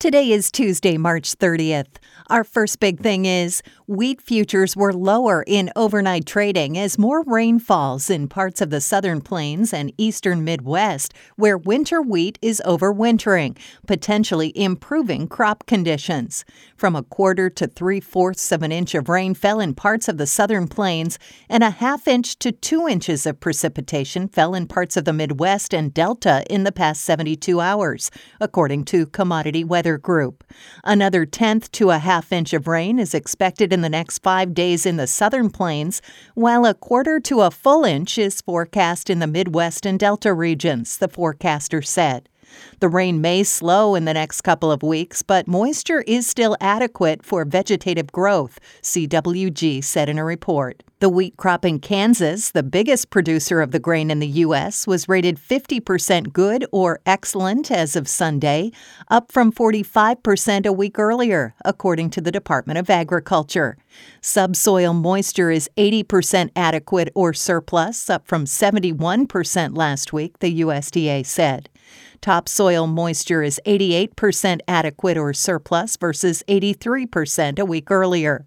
Today is Tuesday, March 30th. Our first big thing is wheat futures were lower in overnight trading as more rain falls in parts of the southern plains and eastern Midwest, where winter wheat is overwintering, potentially improving crop conditions. From a quarter to three fourths of an inch of rain fell in parts of the southern plains, and a half inch to two inches of precipitation fell in parts of the Midwest and Delta in the past 72 hours, according to Commodity Weather Group. Another tenth to a half half inch of rain is expected in the next five days in the southern plains, while a quarter to a full inch is forecast in the Midwest and Delta regions, the forecaster said. The rain may slow in the next couple of weeks, but moisture is still adequate for vegetative growth, CWG said in a report. The wheat crop in Kansas, the biggest producer of the grain in the U.S., was rated 50% good or excellent as of Sunday, up from 45% a week earlier, according to the Department of Agriculture. Subsoil moisture is 80% adequate or surplus, up from 71% last week, the USDA said. Topsoil moisture is 88% adequate or surplus versus 83% a week earlier.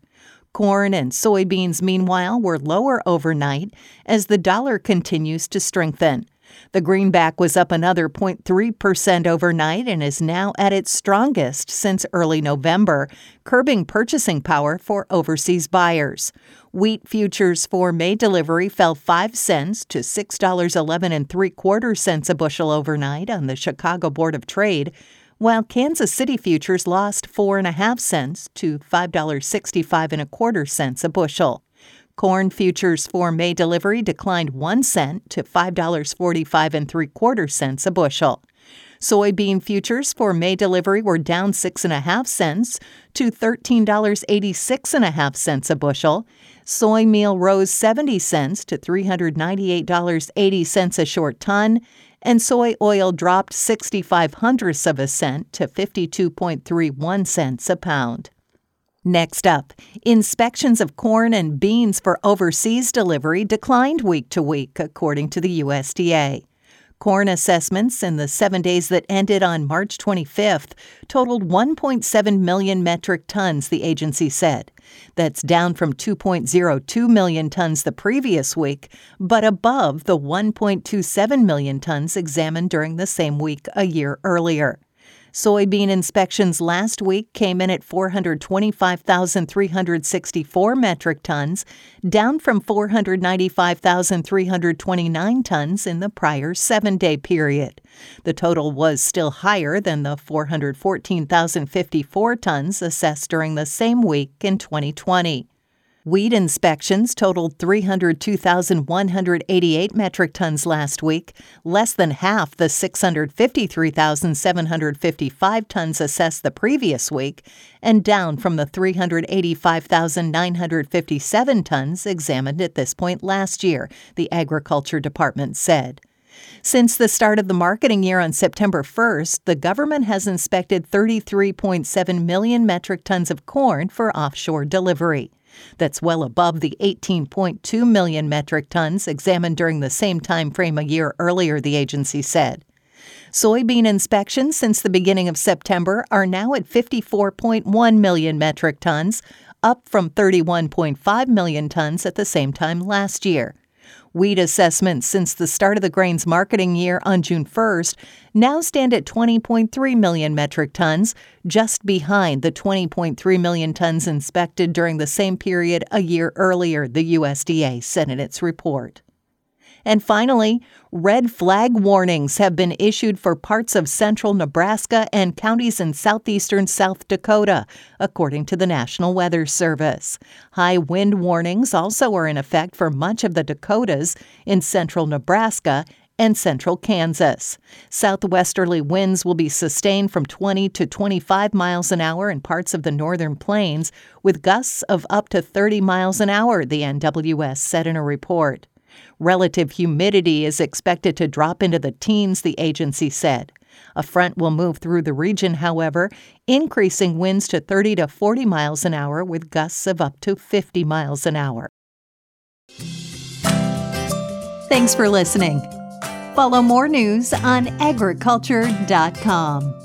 Corn and soybeans, meanwhile, were lower overnight as the dollar continues to strengthen. The greenback was up another 0.3% overnight and is now at its strongest since early November, curbing purchasing power for overseas buyers. Wheat futures for May delivery fell 5 cents to $6.11 and 3 quarter cents a bushel overnight on the Chicago Board of Trade, while Kansas City futures lost 4.5 cents to $5.65 and a quarter cents a bushel. Corn futures for May delivery declined 1 cent to $5.45 and 3 quarter cents a bushel. Soybean futures for May delivery were down 6.5 cents to $13.86 and a half cents a bushel. Soy meal rose 70 cents to $398.80 a short ton, and soy oil dropped 65 hundredths of a cent to 52.31 cents a pound. Next up, inspections of corn and beans for overseas delivery declined week to week, according to the USDA. Corn assessments in the seven days that ended on March 25th totaled 1.7 million metric tons, the agency said. That's down from 2.02 million tons the previous week, but above the 1.27 million tons examined during the same week a year earlier. Soybean inspections last week came in at 425,364 metric tons, down from 495,329 tons in the prior seven day period. The total was still higher than the 414,054 tons assessed during the same week in 2020. Wheat inspections totaled 302,188 metric tons last week, less than half the 653,755 tons assessed the previous week, and down from the 385,957 tons examined at this point last year, the Agriculture Department said. Since the start of the marketing year on September 1st, the government has inspected 33.7 million metric tons of corn for offshore delivery. That's well above the 18.2 million metric tons examined during the same time frame a year earlier, the agency said. Soybean inspections since the beginning of September are now at 54.1 million metric tons, up from 31.5 million tons at the same time last year. Wheat assessments since the start of the grain's marketing year on June 1st now stand at 20.3 million metric tons, just behind the 20.3 million tons inspected during the same period a year earlier, the USDA said in its report. And finally, red flag warnings have been issued for parts of central Nebraska and counties in southeastern South Dakota, according to the National Weather Service. High wind warnings also are in effect for much of the Dakotas in central Nebraska and central Kansas. Southwesterly winds will be sustained from 20 to 25 miles an hour in parts of the northern plains, with gusts of up to 30 miles an hour, the NWS said in a report. Relative humidity is expected to drop into the teens, the agency said. A front will move through the region, however, increasing winds to 30 to 40 miles an hour with gusts of up to 50 miles an hour. Thanks for listening. Follow more news on agriculture.com.